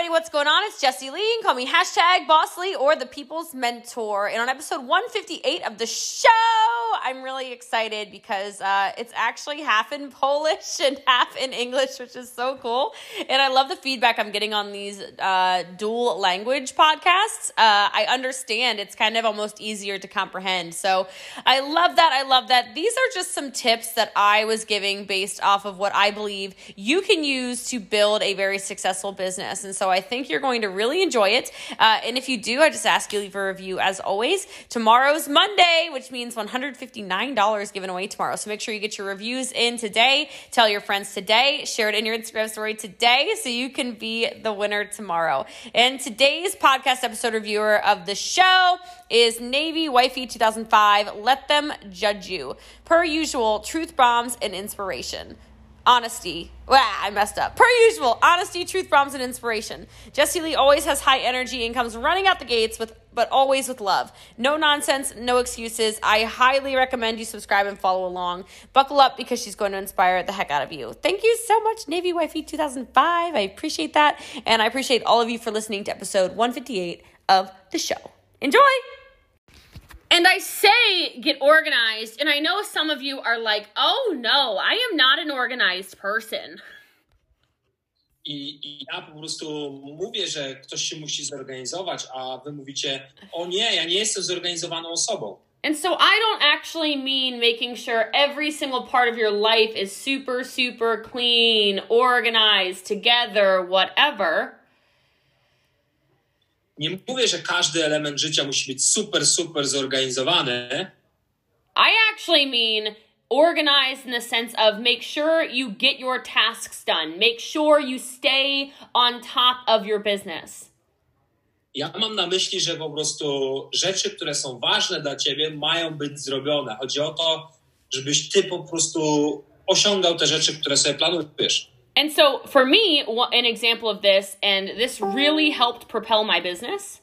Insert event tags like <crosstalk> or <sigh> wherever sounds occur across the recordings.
everybody, what's going on? It's Jesse Lee. Call me hashtag Boss Lee or the People's Mentor. And on episode 158 of the show, I'm really excited because uh, it's actually half in Polish and <laughs> half in English, which is so cool. And I love the feedback I'm getting on these uh, dual language podcasts. Uh, I understand it's kind of almost easier to comprehend. So I love that. I love that. These are just some tips that I was giving based off of what I believe you can use to build a very successful business. And so I think you're going to really enjoy it. Uh, and if you do, I just ask you leave a review as always. Tomorrow's Monday, which means $159 given away tomorrow. So make sure you get your reviews in today. Tell your friends today. Share it in your Instagram story today so you can be the winner tomorrow. And today's podcast episode reviewer of the show is Navy Wifey 2005. Let them judge you. Per usual, truth bombs and inspiration honesty. Wow, I messed up. Per usual, honesty, truth bombs, and inspiration. Jesse Lee always has high energy and comes running out the gates with but always with love. No nonsense, no excuses. I highly recommend you subscribe and follow along. Buckle up because she's going to inspire the heck out of you. Thank you so much, Navy Wifey 2005. I appreciate that. And I appreciate all of you for listening to episode 158 of the show. Enjoy! And I say get organized, and I know some of you are like, oh no, I am not an organized person. I, I ja po prostu mówię, że ktoś się musi zorganizować, a wy mówicie, o nie, ja nie jestem zorganizowaną osobą. And so I don't actually mean making sure every single part of your life is super, super clean, organized, together, whatever. Nie mówię, że każdy element życia musi być super, super zorganizowany. I actually mean organized in the sense of make sure you get your tasks done. Make sure you stay on top of your business. Ja mam na myśli, że po prostu rzeczy, które są ważne dla ciebie, mają być zrobione. Chodzi o to, żebyś ty po prostu osiągał te rzeczy, które sobie planujesz. And so for me, an example of this, and this really helped propel my business.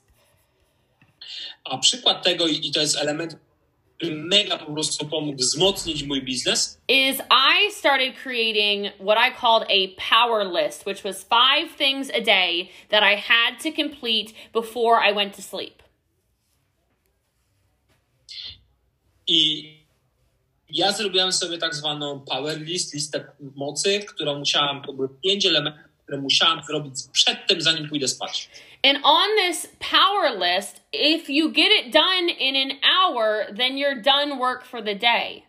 A przykład tego, i to jest element, mega po prostu pomógł wzmocnić mój biznes. Is I started creating what I called a power list, which was five things a day that I had to complete before I went to sleep. I ja zrobiłem sobie tak zwaną power list, listę mocy, którą musiałam, to były pięć elementów, które musiałam zrobić przed tym, zanim pójdę spać. And on this power list, if you get it done in an hour, then you're done work for the day.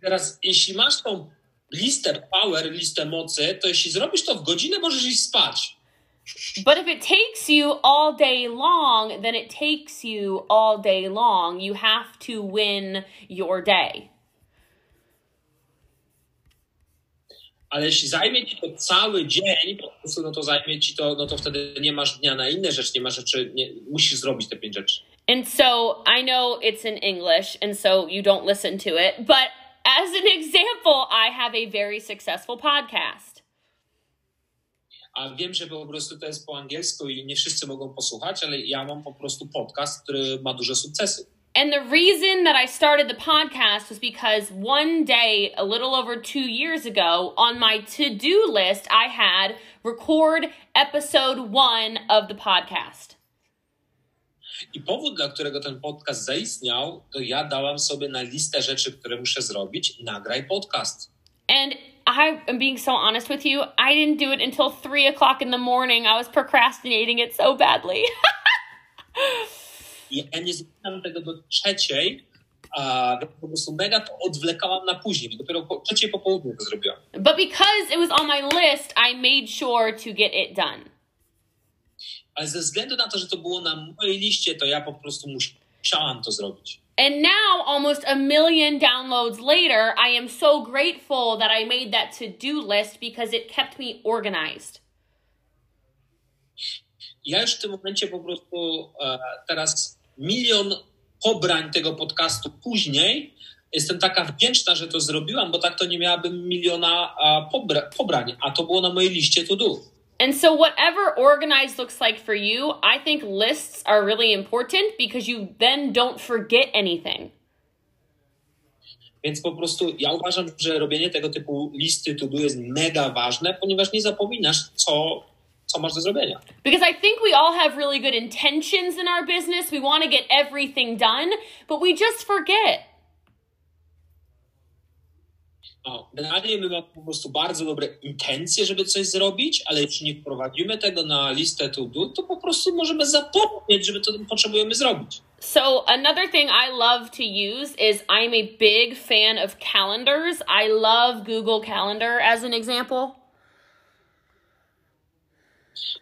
Teraz, jeśli masz tą listę power, listę mocy, to jeśli zrobisz to w godzinę, możesz iść spać. But if it takes you all day long, then it takes you all day long. You have to win your day. Ale jeśli zajmie ci to cały dzień, po prostu, no to zajmie ci to, no to wtedy nie masz dnia na inne rzeczy, nie masz rzeczy, nie, musisz zrobić te pięć rzeczy. And so I know it's in English, and so you don't listen to it, but as an <laughs> example, I have a very successful podcast. A wiem, że po prostu to jest po angielsku i nie wszyscy mogą posłuchać, ale ja mam po prostu podcast, który ma dużo sukcesu. And the reason that I started the podcast was because one day, a little over two years ago, on my to do list, I had record episode one of the podcast. I powód, dla którego ten podcast zaistniał, to ja dałam sobie na listę rzeczy, które muszę zrobić, nagraj podcast. And I am being so honest with you, I didn't do it until three o'clock in the morning. I was procrastinating it so badly. ja nie zrobiłam tego do trzeciej, a po prostu mega to odwlekałam na później. Dopiero po trzeciej po południu to zrobiłam. But because it was on my list, I made sure to get it done. Ale ze względu na to, że to było na mojej liście, to ja po prostu musiałam to zrobić. And now, almost a million downloads later, I am so grateful that I made that to do list because it kept me organized. Ja już w tym momencie po prostu e, teraz milion pobrań tego podcastu później jestem taka wdzięczna, że to zrobiłam, bo tak to nie miałabym miliona pobra pobrań, a to było na mojej liście to do. And so, whatever organized looks like for you, I think lists are really important because you then don't forget anything. Więc po prostu ja uważam, że robienie tego typu listy to do jest mega ważne, ponieważ nie zapominasz, co, co masz do zrobienia. Because I think we all have really good intentions in our business. We want to get everything done, but we just forget. No, generalnie my mamy po prostu bardzo dobre intencje, żeby coś zrobić, ale jeśli nie wprowadzimy tego na listę to do, to po prostu możemy zapomnieć, żeby to potrzebujemy zrobić. So, another thing I love to use is I'm a big fan of calendars. I love Google Calendar as an example.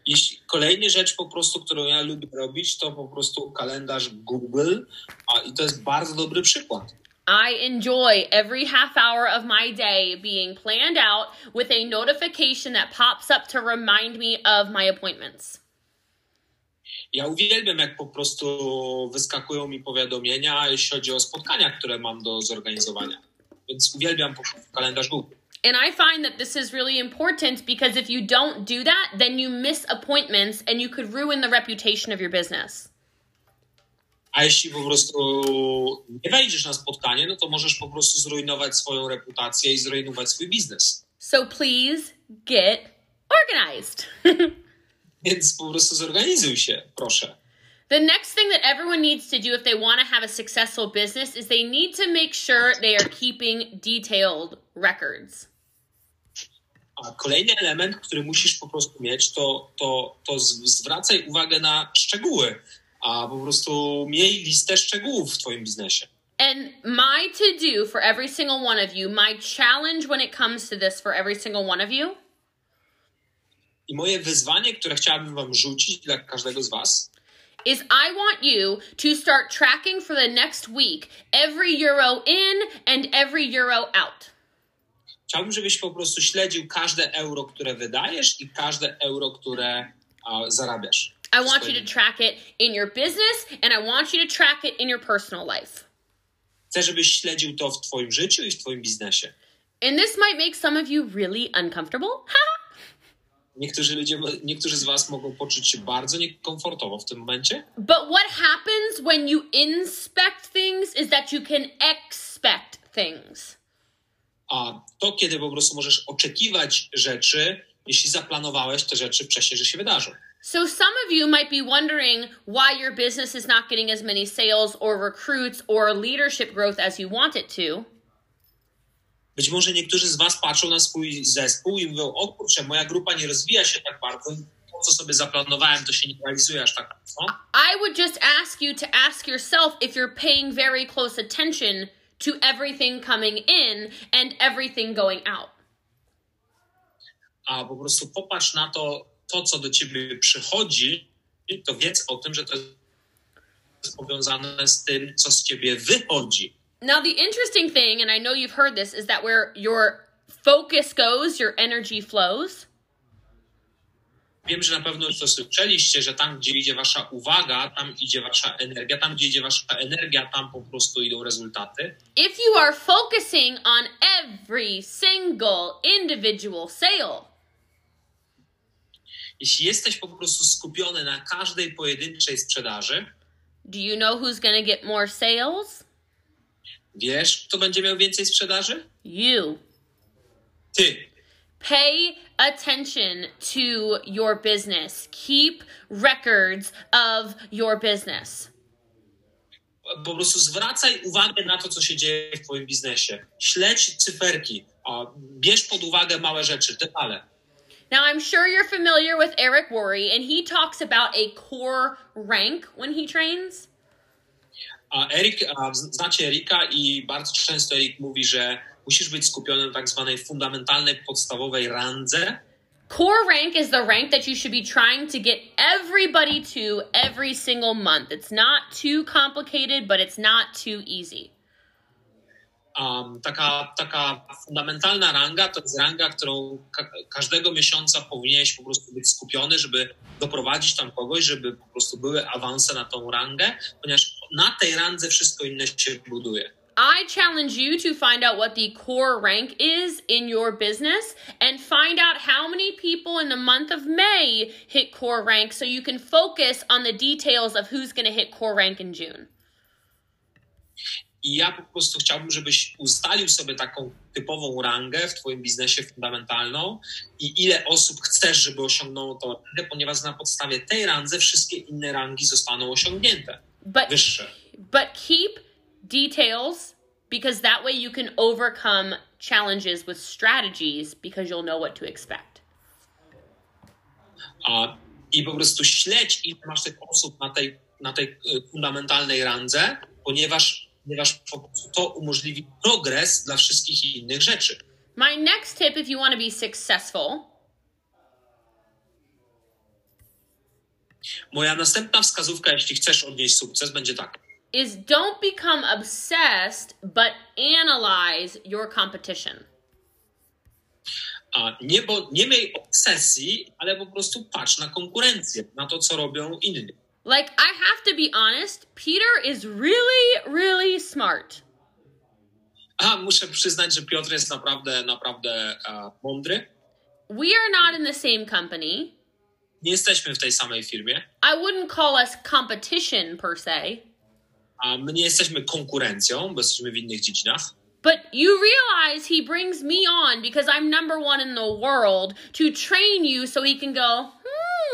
Jeśli kolejna rzecz po prostu, którą ja lubię robić, to po prostu kalendarz Google, a i to jest bardzo dobry przykład. I enjoy every half hour of my day being planned out with a notification that pops up to remind me of my appointments. Ja uwielbiam, jak po prostu wyskakują mi powiadomienia, jeśli chodzi o spotkania, które mam do zorganizowania. Więc uwielbiam kalendarz Google. And I find that this is really important because if you don't do that, then you miss appointments and you could ruin the reputation of your business. A jeśli po prostu nie wejdziesz na spotkanie, no to możesz po prostu zrujnować swoją reputację i zrujnować swój biznes. So please get organized. <laughs> Więc po prostu zorganizuj się, proszę. The next thing that everyone needs to do if they want to have a successful business is they need to make sure they are keeping detailed records. A kolejny element, który musisz po prostu mieć, to, to, to zwracaj uwagę na szczegóły, a po prostu miej listę szczegółów w twoim biznesie. And my to do for every single one of you, my challenge when it comes to this for every single one of you I moje wyzwanie, które chciałabym wam rzucić dla każdego z was, is I want you to start tracking for the next week every euro in and every euro out. chciałbym, żebyś po prostu śledził każde euro, które wydajesz i każde euro, które a, zarabiasz. I want you to track it in your business and I want you to track it in your personal life. Chcę, żebyś śledził to w twoim życiu i w twoim biznesie. And this might make some of you really uncomfortable. <laughs> Niektórzy ludzie, niektórzy z was mogą poczuć się bardzo niekomfortowo w tym momencie, but what happens when you inspect things is that you can expect things. a to, kiedy po prostu możesz oczekiwać rzeczy, jeśli zaplanowałeś te rzeczy wcześniej, że się wydarzą. So, some of you might be wondering why your business is not getting as many sales or recruits or leadership growth as you want it to. Być może niektórzy z was patrzą na swój zespół i mówią, o kurczę, moja grupa nie rozwija się tak bardzo, to co sobie zaplanowałem, to się nie realizuje aż tak mocno. I would just ask you to ask yourself if you're paying very close attention to everything coming in and everything going out. A po prostu popatrz na to, to co do ciebie przychodzi, to wiedz o tym, że to jest powiązane z tym, co z ciebie wychodzi. Now, the interesting thing, and I know you've heard this, is that where your focus goes, your energy flows. Wiem, że na pewno to słyszeliście, że tam, gdzie idzie wasza uwaga, tam idzie wasza energia, tam, gdzie idzie wasza energia, tam po prostu idą rezultaty. If you are focusing on every single individual sale, Jeśli jesteś po prostu skupiony na każdej pojedynczej sprzedaży, do you know who's to get more sales? wiesz, kto będzie miał więcej sprzedaży? You. Ty. Pay attention to your business. Keep records of your business. Po prostu zwracaj uwagę na to, co się dzieje w twoim biznesie. Śledź cyferki, bierz pod uwagę małe rzeczy, detale. Now, I'm sure you're familiar with Eric Worre, and he talks about a core rank when he trains. A Erik, a znacie Erika i bardzo często Erik mówi, że musisz być skupiony na tak zwanej fundamentalnej, podstawowej randze. Core rank is the rank that you should be trying to get everybody to every single month. It's not too complicated, but it's not too easy. Um, taka, taka fundamentalna ranga to jest ranga, którą ka- każdego miesiąca powinieneś po prostu być skupiony, żeby doprowadzić tam kogoś, żeby po prostu były awanse na tą rangę, ponieważ na tej randze wszystko inne się buduje. I challenge you to find out what the core rank is in your business and find out how many people in the month of May hit core rank so you can focus on the details of who's going to hit core rank in June. I ja po prostu chciałbym, żebyś ustalił sobie taką typową rangę w Twoim biznesie fundamentalną i ile osób chcesz, żeby osiągnęło tą rangę, ponieważ na podstawie tej randze wszystkie inne rangi zostaną osiągnięte, But wyższe. but keep details because that way you can overcome challenges with strategies because you'll know what to expect. A, I po prostu śledź, ile masz tych osób na tej, na tej y, fundamentalnej randze, ponieważ, ponieważ to umożliwi progres dla wszystkich innych rzeczy. My next tip if you want to be successful Moja następna wskazówka, jeśli chcesz odnieść sukces, będzie taka. is don't become obsessed but analyze your competition. A nie, bo, nie miej obsesji, ale po prostu patrz na konkurencję, na to, co robią inni. Like I have to be honest, Peter is really really smart. A muszę przyznać, że Piotr jest naprawdę, naprawdę e, mądry. We are not in the same company. Nie jesteśmy w tej samej firmie, I wouldn't call us competition per se, a my nie jesteśmy konkurencją, bo jesteśmy w innych dziedzinach. but you realize he brings me on because I'm number one in the world to train you so he can go,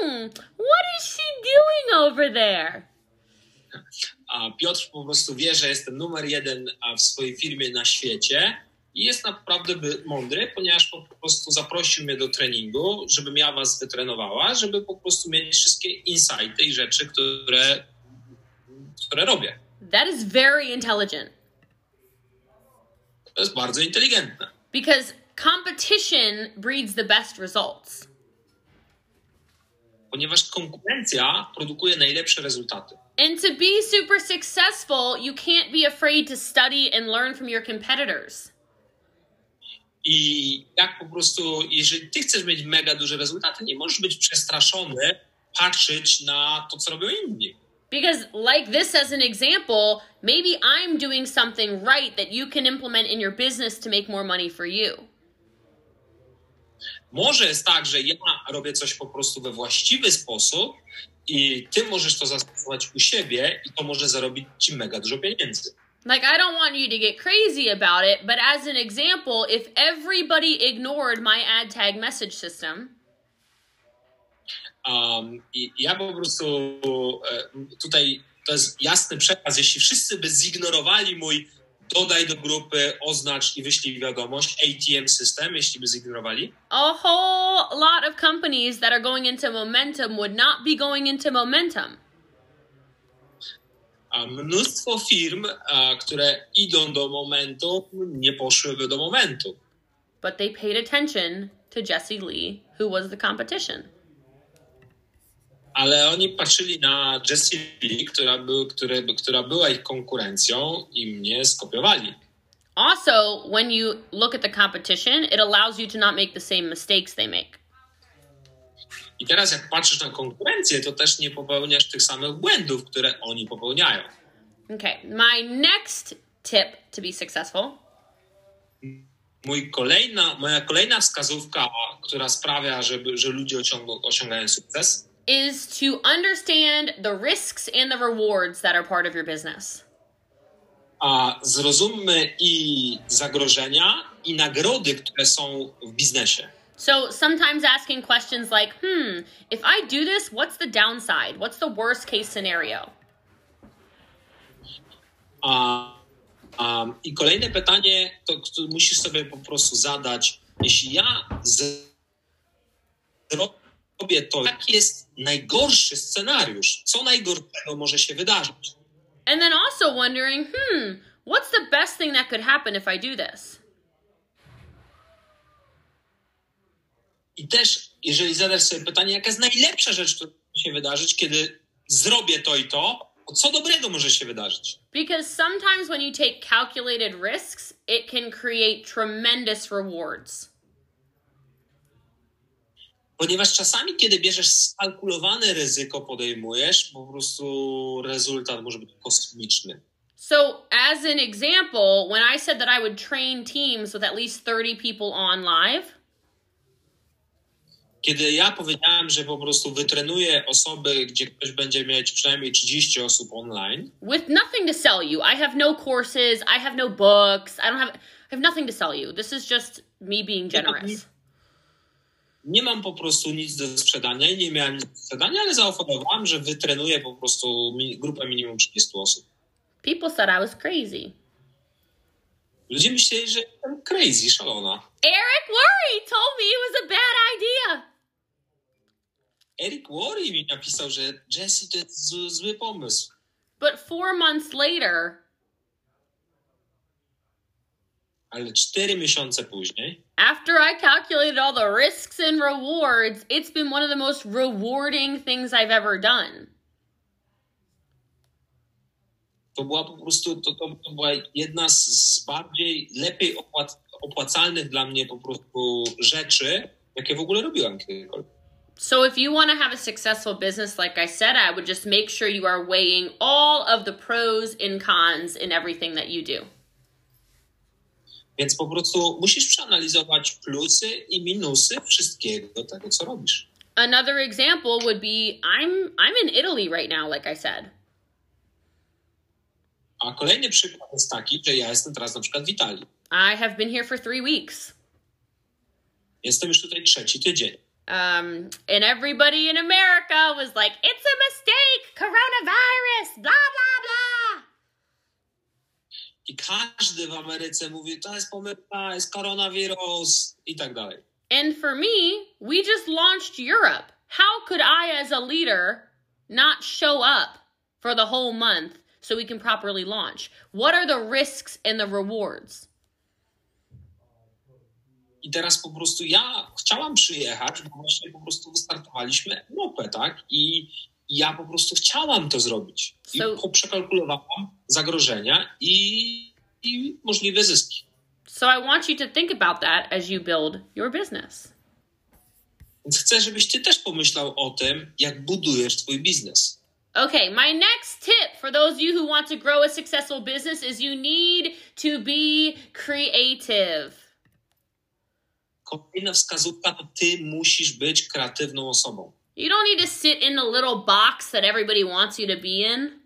hmm, what is she doing over there? A Piotr po prostu wie, że jestem numer jeden w swojej firmie na świecie i jest naprawdę mądry, ponieważ po prostu zaprosił mnie do treningu, żebym ja was wytrenowała, żeby po prostu mieć wszystkie insighty i rzeczy, które, które robię. That is very intelligent To jest bardzo inteligentne. because competition breeds the best results. Ponieważ konkurencja produkuje najlepsze rezultaty. And to be super successful, you can't be afraid to study and learn from your competitors. I jak po prostu, jeżeli ty chcesz mieć mega duże rezultaty, nie możesz być przestraszony, patrzeć na to, co robią inni. Because, like this as an example, maybe I'm doing something right that you can implement in your business to make more money for you. Może jest tak, że ja robię coś po prostu we właściwy sposób i ty możesz to zastosować u siebie i to może zarobić ci mega dużo pieniędzy. Like, I don't want you to get crazy about it, but as an example, if everybody ignored my ad tag message system, Um, I ja po prostu e, tutaj to jest jasny przekaz. Jeśli wszyscy by zignorowali mój dodaj do grupy, oznacz i wyślij wiadomość, ATM system, jeśli by zignorowali, a whole lot of companies that are going into momentum would not be going into momentum. a mnóstwo firm, a, które idą do momentu, nie poszłyby do momentu. But they paid attention to Jesse Lee, who was the competition. Ale oni patrzyli na Jessie Lee, która, był, które, która była ich konkurencją i mnie skopiowali. Also, when you look at the competition, it allows you to not make the same mistakes they make. I teraz jak patrzysz na konkurencję, to też nie popełniasz tych samych błędów, które oni popełniają. Okay, my next tip to be successful Mój kolejna, moja kolejna wskazówka, która sprawia, żeby, że ludzie osiągają sukces, is to understand the risks and the rewards that are part of your business. a zrozummy i zagrożenia, i nagrody, które są w biznesie. So sometimes asking questions like, hmm, if I do this, what's the downside? What's the worst case scenario? A, a, I kolejne pytanie, to które musisz sobie po prostu zadać, jeśli ja zrobię to, jaki jest najgorszy scenariusz? Co najgorszego może się wydarzyć? And then also wondering, hmm, what's the best thing that could happen if I do this? I też, jeżeli zadasz sobie pytanie, jaka jest najlepsza rzecz, która może się wydarzyć, kiedy zrobię to i to, to co dobrego może się wydarzyć? Because sometimes when you take calculated risks, it can create tremendous rewards. Ponieważ czasami, kiedy bierzesz skalkulowane ryzyko, podejmujesz, po prostu rezultat może być kosmiczny. So, as an example, when I said that I would train teams with at least 30 people on live, Kiedy ja powiedziałem, że po prostu wytrenuję osoby, gdzie ktoś będzie mieć przynajmniej 30 osób online, with nothing to sell you. I have no courses, I have no books, I don't have I have nothing to sell you. This is just me being generous. Nie mam po prostu nic do sprzedania i nie miałem nic do sprzedania, ale zaoferowałem, że wytrenuję po prostu grupę minimum 30 osób. People said I was crazy. Ludzie myśleli, że jestem crazy, szalona. Eric Worre told me it was a bad idea. Eric Worre mi napisał, że Jesse to jest zły, zły pomysł. But four months later, Ale cztery miesiące później, after I calculated all the risks and rewards, it's been one of the most rewarding things I've ever done. to była po prostu, to, to, to była jedna z, z bardziej, lepiej opłac, opłacalnych dla mnie po prostu rzeczy, jakie w ogóle robiłem kiedykolwiek. So, if you want to have a successful business, like I said, I would just make sure you are weighing all of the pros and cons in everything that you do. Więc po prostu musisz przeanalizować plusy i minusy wszystkiego tego, co robisz. Another example would be I'm I'm in Italy right now, like I said. A kolejny przykład jest taki, że ja jestem teraz na przykład w Italii. I have been here for three weeks. Jestem już tutaj trzeci tydzień. Um, and everybody in America was like, "It's a mistake, coronavirus, blah blah blah." I każdy w Ameryce mówi, to jest pomyłka, jest koronawirus i tak dalej. And for me, we just launched Europe. How could I, as a leader, not show up for the whole month so we can properly launch? What are the risks and the rewards? I teraz po prostu ja chciałam przyjechać, bo właśnie po prostu wystartowaliśmy Europę, tak? I ja po prostu chciałam to zrobić. I So- przekalkulowałam zagrożenia i, i możliwe zyski. So I want you to think about that as you build your business. Więc chcę, żebyś ty też pomyślał o tym, jak budujesz twój biznes. Okay, my next tip for those of you who want to grow a successful business is you need to be creative. Kolejna wskazówka to ty musisz być kreatywną osobą. You don't need to sit in the little box that everybody wants you to be in.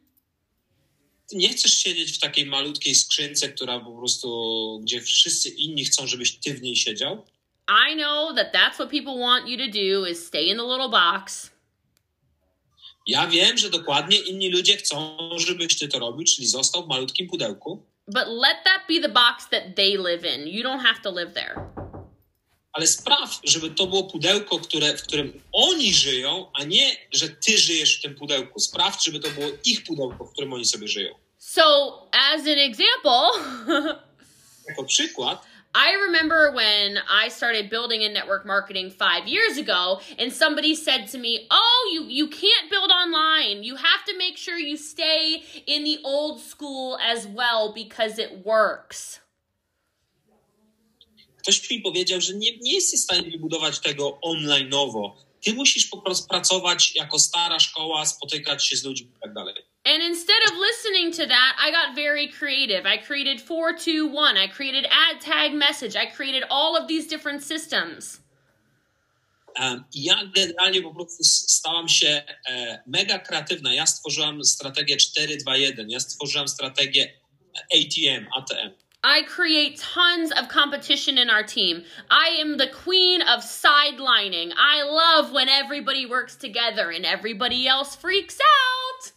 Ty nie chcesz siedzieć w takiej malutkiej skrzynce, która po prostu, gdzie wszyscy inni chcą, żebyś ty w niej siedział. I know that that's what people want you to do is stay in the little box. Ja wiem, że dokładnie inni ludzie chcą, żebyś ty to robił, czyli został w malutkim pudełku, But let that be the box that they live in. You don't have to live there. Ale spraw, żeby to było pudełko, które, w którym oni żyją, a nie, że ty żyjesz w tym pudełku. Sprawdź, żeby to było ich pudełko, w którym oni sobie żyją. So, as an example, <laughs> Jako przykład, I remember when I started building in network marketing five years ago, and somebody said to me, "Oh, you you can't build online. You have to make sure you stay in the old school as well because it works." Ktoś mi powiedział, że nie, nie jesteś w stanie wybudować tego online'owo. Ty musisz po prostu pracować jako stara szkoła, spotykać się z ludźmi i tak dalej. And instead of listening to that, I got very creative. I created 421. I created ad tag message. I created all of these different systems. Um, ja generalnie po prostu stałam się e, mega kreatywna. Ja stworzyłam strategię 4-2-1, ja stworzyłam strategię ATM, ATM. I create tons of competition in our team. I am the queen of sidelining. I love when everybody works together and everybody else freaks out.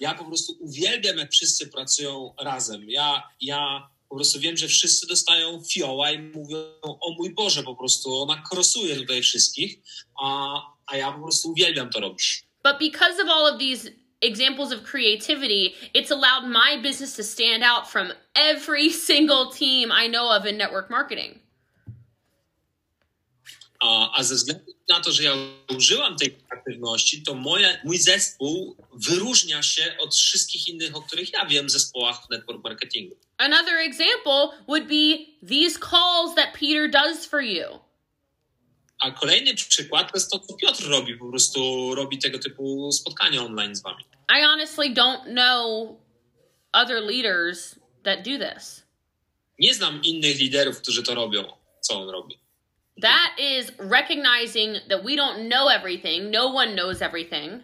Ja po prostu uwielbiam, jak wszyscy pracują razem. Ja, ja po prostu wiem, że wszyscy dostają fioła i mówią, o mój Boże, po prostu ona krosuje tutaj wszystkich, a, a ja po prostu uwielbiam to robić. But because of all of these examples of creativity, it's allowed my business to stand out from every <laughs> single team I know of in network marketing. A, a ze względu na to, że ja użyłam tej kreatywności, to moja, mój zespół wyróżnia się od wszystkich innych, o których ja wiem, zespołach w network marketingu. Another example would be these calls that Peter does for you. A kolejny przykład to jest to, co Piotr robi, po prostu robi tego typu spotkania online z wami. I honestly don't know other leaders that do this. Nie znam innych liderów, którzy to robią, co on robi. That is recognizing that we don't know everything. No one knows everything.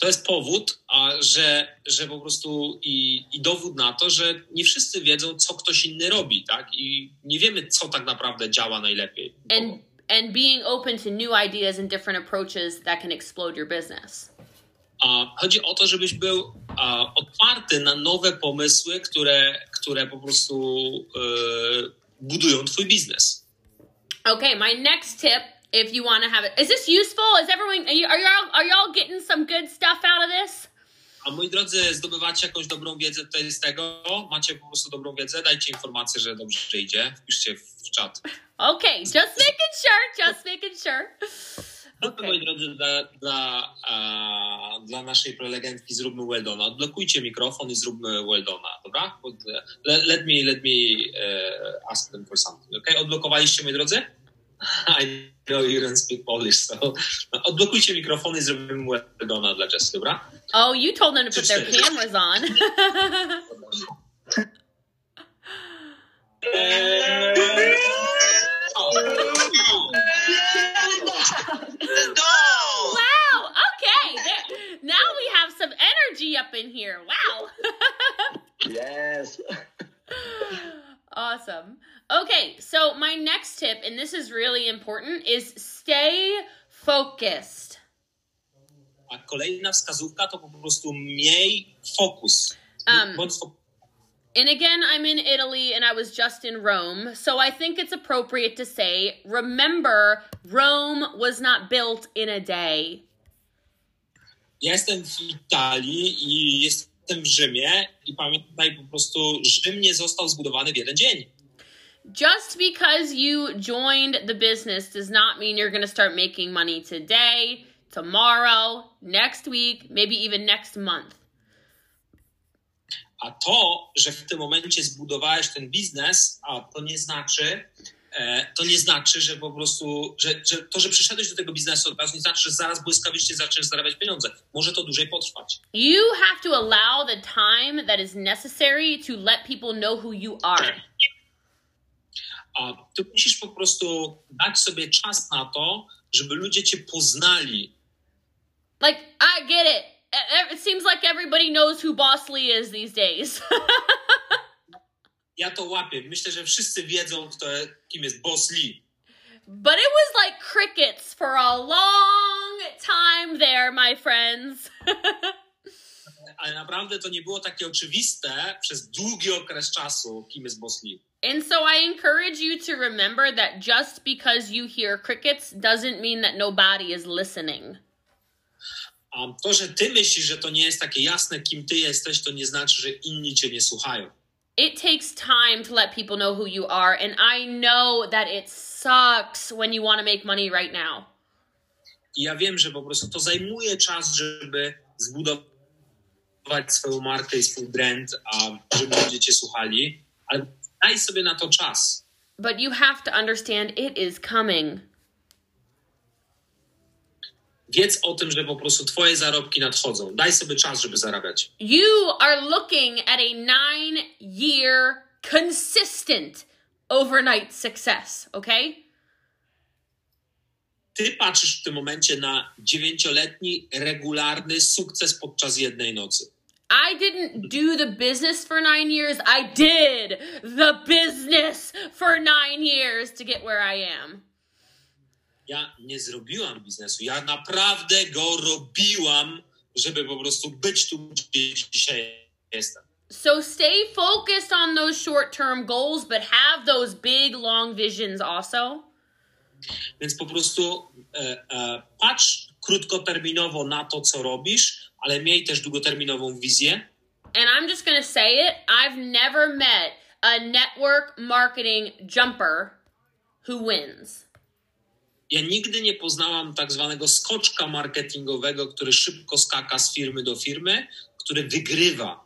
To jest powód, a, że, że po prostu i, i dowód na to, że nie wszyscy wiedzą, co ktoś inny robi, tak? I nie wiemy, co tak naprawdę działa najlepiej. And and being open to new ideas and different approaches that can explode your business. A chodzi o to, żebyś był otwarty na nowe pomysły, które, które po prostu budują twój biznes. Okay, my next tip, if you want to have it, is this useful? Is everyone are you are y'all are y'all getting some good stuff out of this? A moi drodzy, zdobywacie jakąś dobrą wiedzę tutaj z tego? Macie po prostu dobrą wiedzę? Dajcie informację, że dobrze idzie. Wpiszcie w czat. Okay, just making sure, just making sure. No to moi drodzy, dla, dla, a, dla naszej prelegentki zróbmy Weldona. Odblokujcie mikrofon i zróbmy Weldona, dobra? Let, let me, let me uh, ask them for something, okay? Odblokowaliście, moi drodzy? <laughs> I know you don't speak Polish, so no, <laughs> odblokujcie mikrofony i zrobimy Weldona dla Jess, dobra? Oh, you told them to put their cameras on. <laughs> Wow. Okay. There, now we have some energy up in here. Wow. Yes. awesome. Okay, so my next tip, and this is really important, is stay focused. A kolejna wskazówka to po prostu miej fokus. Um, And again, I'm in Italy and I was just in Rome, so I think it's appropriate to say remember, Rome was not built in a day. Ja jestem w Italii i jestem w Rzymie i pamiętaj po prostu, Rzym nie został zbudowany w jeden dzień. Just because you joined the business does not mean you're going to start making money today, tomorrow, next week, maybe even next month. A to, że w tym momencie zbudowałeś ten biznes, a to nie znaczy, to nie znaczy, że po prostu, że, że to, że przyszedłeś do tego biznesu od razu, nie znaczy, że zaraz błyskawicznie zaczniesz zarabiać pieniądze. Może to dłużej potrwać. You have to allow the time that is necessary to let people know who you are. Ty musisz po prostu dać sobie czas na to, żeby ludzie cię poznali. Like, I get it. E- It seems like everybody knows who Boss Lee is these days. Ja to łapię. Myślę, że wszyscy wiedzą, kto, kim jest Boss Lee. but it was like crickets for a long time there, my friends. <laughs> Ale naprawdę to nie było takie oczywiste przez długi okres czasu, kim jest Boss and so I encourage you to remember that just because you hear crickets doesn't mean that nobody is listening. A to, że ty myślisz, że to nie jest takie jasne, kim ty jesteś, to nie znaczy, że inni cię nie słuchają. It takes time to let people know who you are, and I know that it sucks when you want to make money right now. I ja wiem, że po prostu to zajmuje czas, żeby zbudować swoją markę i swój brand, a żeby ludzie cię słuchali, ale daj sobie na to czas. But you have to understand it is coming. Wiedz o tym, że po prostu twoje zarobki nadchodzą. Daj sobie czas, żeby zarabiać. You are looking at a nine year consistent overnight success, okay? Ty patrzysz w tym momencie na dziewięcioletni, regularny sukces podczas jednej nocy. I didn't do the business for nine years. I did the business for nine years to get where I am. Ja nie zrobiłam biznesu. Ja naprawdę go robiłam, żeby po prostu być tu, gdzie dzisiaj jestem. So stay focused on those short term goals, but have those big, long visions also. Więc po prostu e, e, patrz krótkoterminowo na to, co robisz, ale miej też długoterminową wizję. And I'm just to say it I've never met a network marketing jumper who wins. Ja nigdy nie poznałam tak zwanego skoczka marketingowego, który szybko skaka z firmy do firmy, który wygrywa.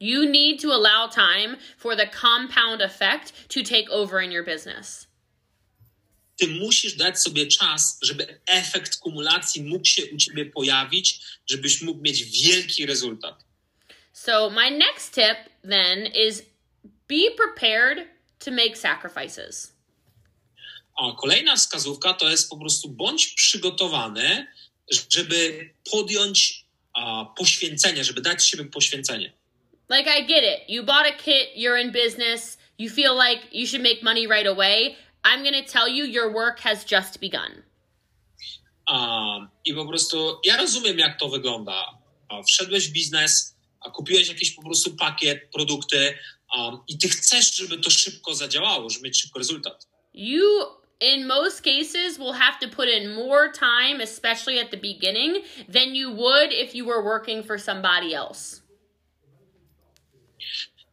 You need to allow time for the compound effect to take over in your business. Ty musisz dać sobie czas, żeby efekt kumulacji mógł się u ciebie pojawić, żebyś mógł mieć wielki rezultat. So, my next tip then is be prepared to make sacrifices. A kolejna wskazówka to jest po prostu bądź przygotowany, żeby podjąć a, poświęcenie, żeby dać siebie poświęcenie. Like, I get it. You bought a kit, you're in business, you feel like you should make money right away. I'm going to tell you your work has just begun. A, I po prostu ja rozumiem, jak to wygląda. Wszedłeś w biznes, a kupiłeś jakiś po prostu pakiet, produkty um, i ty chcesz, żeby to szybko zadziałało, żeby mieć szybko rezultat. You, in most cases, will have to put in more time, especially at the beginning, than you would if you were working for somebody else.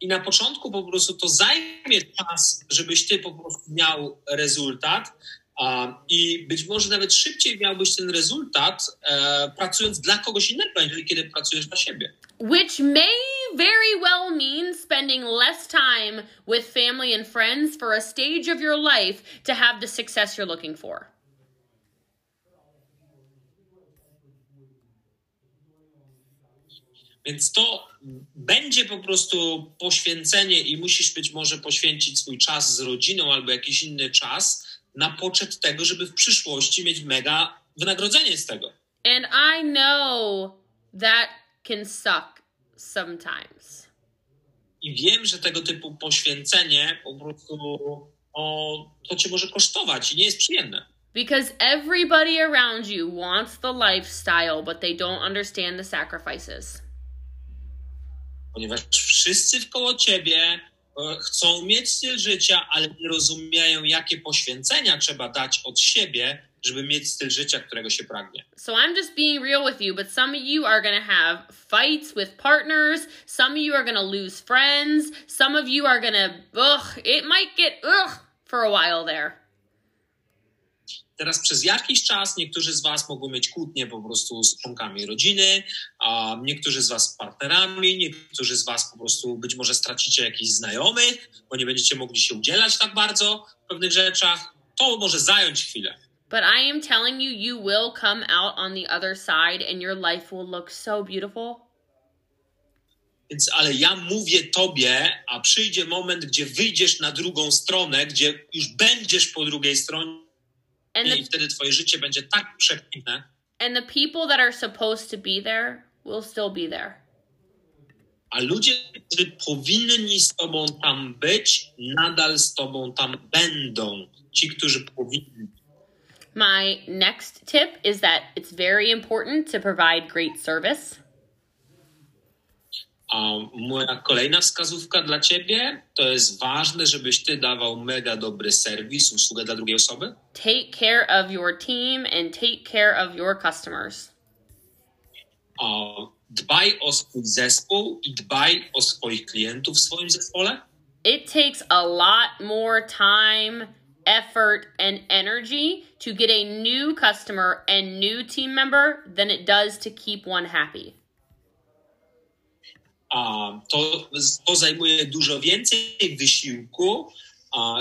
I na początku po prostu to zajmie czas, żebyś ty po prostu miał rezultat. I być może nawet szybciej miałbyś ten rezultat e, pracując dla kogoś innego, niż kiedy pracujesz dla siebie. Which may very well mean spending less time with family and friends for a stage of your life to have the success you're looking for. Więc to będzie po prostu poświęcenie i musisz być może poświęcić swój czas z rodziną albo jakiś inny czas na poczet tego, żeby w przyszłości mieć mega wynagrodzenie z tego. And I know that can suck sometimes. I wiem, że tego typu poświęcenie po prostu o, to cię może kosztować i nie jest przyjemne. Because everybody around you wants the lifestyle, but they don't understand the sacrifices. Ponieważ wszyscy wkoło ciebie e, chcą mieć styl życia, ale nie rozumieją, jakie poświęcenia trzeba dać od siebie, żeby mieć styl życia, którego się pragnie. So I'm just being real with you, but some of you are have fights with partners. Some of you are lose friends. Some of you are ugh, it might get, ugh, for a while there. Teraz przez jakiś czas niektórzy z Was mogą mieć kłótnie po prostu z członkami rodziny, a niektórzy z Was z partnerami, niektórzy z Was po prostu być może stracicie jakichś znajomych, bo nie będziecie mogli się udzielać tak bardzo w pewnych rzeczach. To może zająć chwilę. But I am telling you, you will come out on the other side and your life will look so beautiful. Więc, ale ja mówię tobie, a przyjdzie moment, gdzie wyjdziesz na drugą stronę, gdzie już będziesz po drugiej stronie And i the, wtedy twoje życie będzie tak przepiękne, and the people that are supposed to be there will still be there. a ludzie, którzy powinni z tobą tam być, nadal z tobą tam będą. Ci, którzy powinni. My next tip is that it's very important to provide great service. A moja kolejna wskazówka dla ciebie to jest ważne, żebyś ty dawał mega dobry serwis, usługę dla drugiej osoby. Take care of your team and take care of your customers. A dbaj o swój zespół i dbaj o swoich klientów w swoim zespole. It takes a lot more time, effort, and energy to get a new customer and new team member than it does to keep one happy. A to, to zajmuje dużo więcej wysiłku,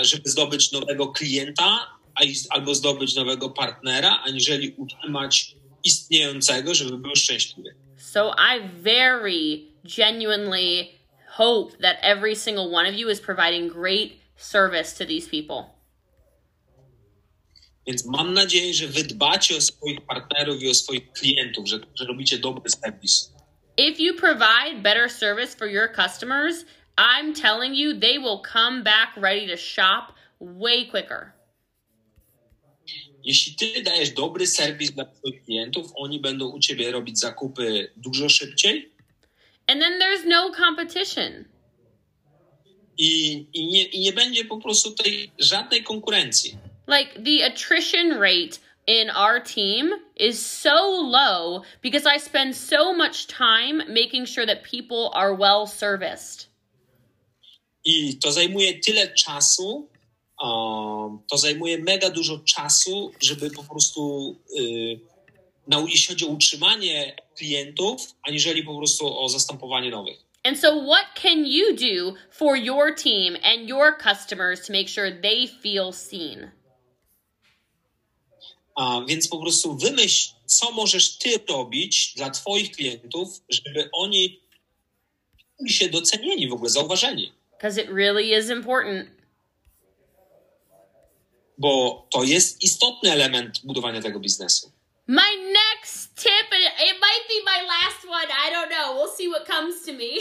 żeby zdobyć nowego klienta albo zdobyć nowego partnera, aniżeli utrzymać istniejącego, żeby był szczęśliwy. So I very genuinely hope that every single one of you is providing great service to these people. Więc mam nadzieję, że wy dbacie o swoich partnerów i o swoich klientów, że, że robicie dobry serwis. If you provide better service for your customers, I'm telling you, they will come back ready to shop way quicker. Jeśli ty dajesz dobry serwis dla swoich klientów, oni będą u ciebie robić zakupy dużo szybciej And then there's no competition. i, i, nie, i nie będzie po prostu tej żadnej konkurencji. Like the attrition rate in our team is so low because I spend so much time making sure that people are well serviced. I to zajmuje tyle czasu, um, to zajmuje mega dużo czasu, żeby po prostu, y, na, jeśli chodzi o utrzymanie klientów, aniżeli po prostu o zastępowanie nowych. And so, what can you do for your team and your customers to make sure they feel seen? A więc po prostu wymyśl, co możesz ty robić dla twoich klientów, żeby oni się docenieni, w ogóle zauważeni. Because it really is important. bo to jest istotny element budowania tego biznesu. My next tip, and it might be my last one. I don't know. We'll see what comes to me. <laughs>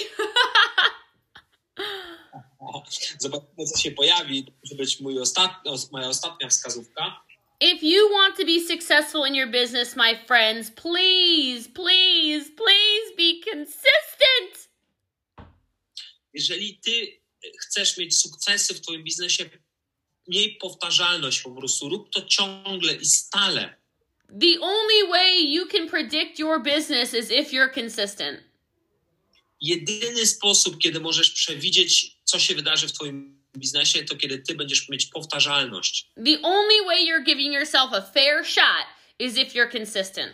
Zobaczymy, co się pojawi. To może być mój ostatni, moja ostatnia wskazówka. If you want to be successful in your business, my friends, please, please, please be consistent. Jeżeli ty chcesz mieć sukcesy w twoim biznesie, miej powtarzalność po prostu. Rób to ciągle i stale. The only way you can predict your business is if you're consistent. Jedyny sposób, kiedy możesz przewidzieć, co się wydarzy w twoim biznesie, to kiedy ty będziesz mieć powtarzalność. The only way you're giving yourself a fair shot is if you're consistent.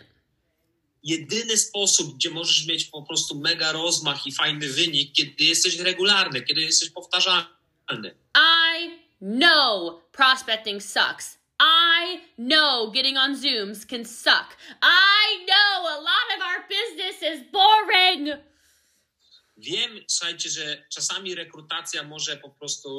Jedyny sposób, gdzie możesz mieć po prostu mega rozmach i fajny wynik, kiedy jesteś regularny, kiedy jesteś powtarzalny. I know prospecting sucks. I know getting on Zooms can suck. I know a lot of our business is boring. Wiem, słuchajcie, że czasami rekrutacja może po prostu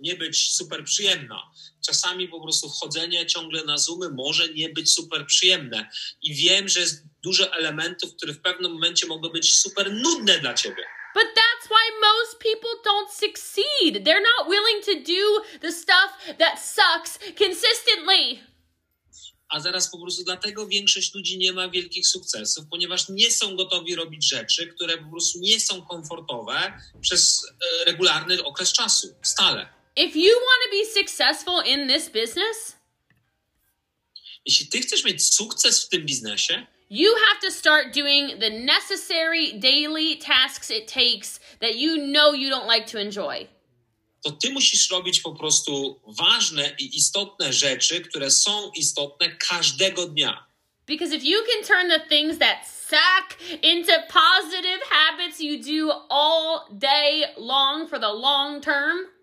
nie być super przyjemna. Czasami po prostu wchodzenie ciągle na Zoomy może nie być super przyjemne. I wiem, że jest dużo elementów, które w pewnym momencie mogą być super nudne dla ciebie. But that's why most people don't succeed. They're not willing to do the stuff that sucks consistently. A zaraz po prostu dlatego większość ludzi nie ma wielkich sukcesów, ponieważ nie są gotowi robić rzeczy, które po prostu nie są komfortowe przez e, regularny okres czasu, stale. If you want to be successful in this business, Jeśli ty chcesz mieć sukces w tym biznesie, you have to start doing the necessary daily tasks it takes that you know you don't like to enjoy. To ty musisz robić po prostu ważne i istotne rzeczy, które są istotne każdego dnia. Because if you can turn the things that suck into positive habits you do all day long for the long term,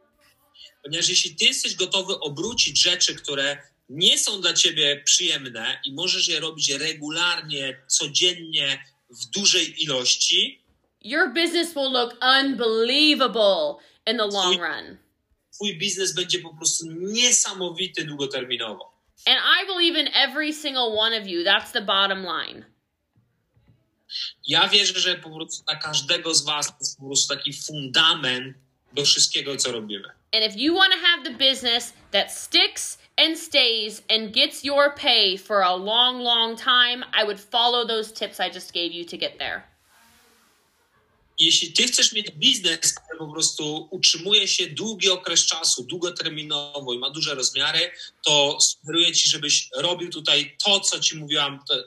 Ponieważ jeśli ty jesteś gotowy obrócić rzeczy, które nie są dla ciebie przyjemne i możesz je robić regularnie, codziennie, w dużej ilości, your business will look unbelievable in the long run. twój biznes będzie po prostu niesamowity długoterminowo. And I believe in every single one of you. That's the bottom line. Ja wierzę, że po prostu każdego z was jest po prostu taki fundament do wszystkiego, co robimy. And if you want to have the business that sticks and stays and gets your pay for a long, long time, I would follow those tips I just gave you to get there. Jeśli ty chcesz mieć biznes, który po prostu utrzymuje się długi okres czasu, długoterminowo i ma duże rozmiary, to sugeruję ci, żebyś robił tutaj to, co ci mówiłam te,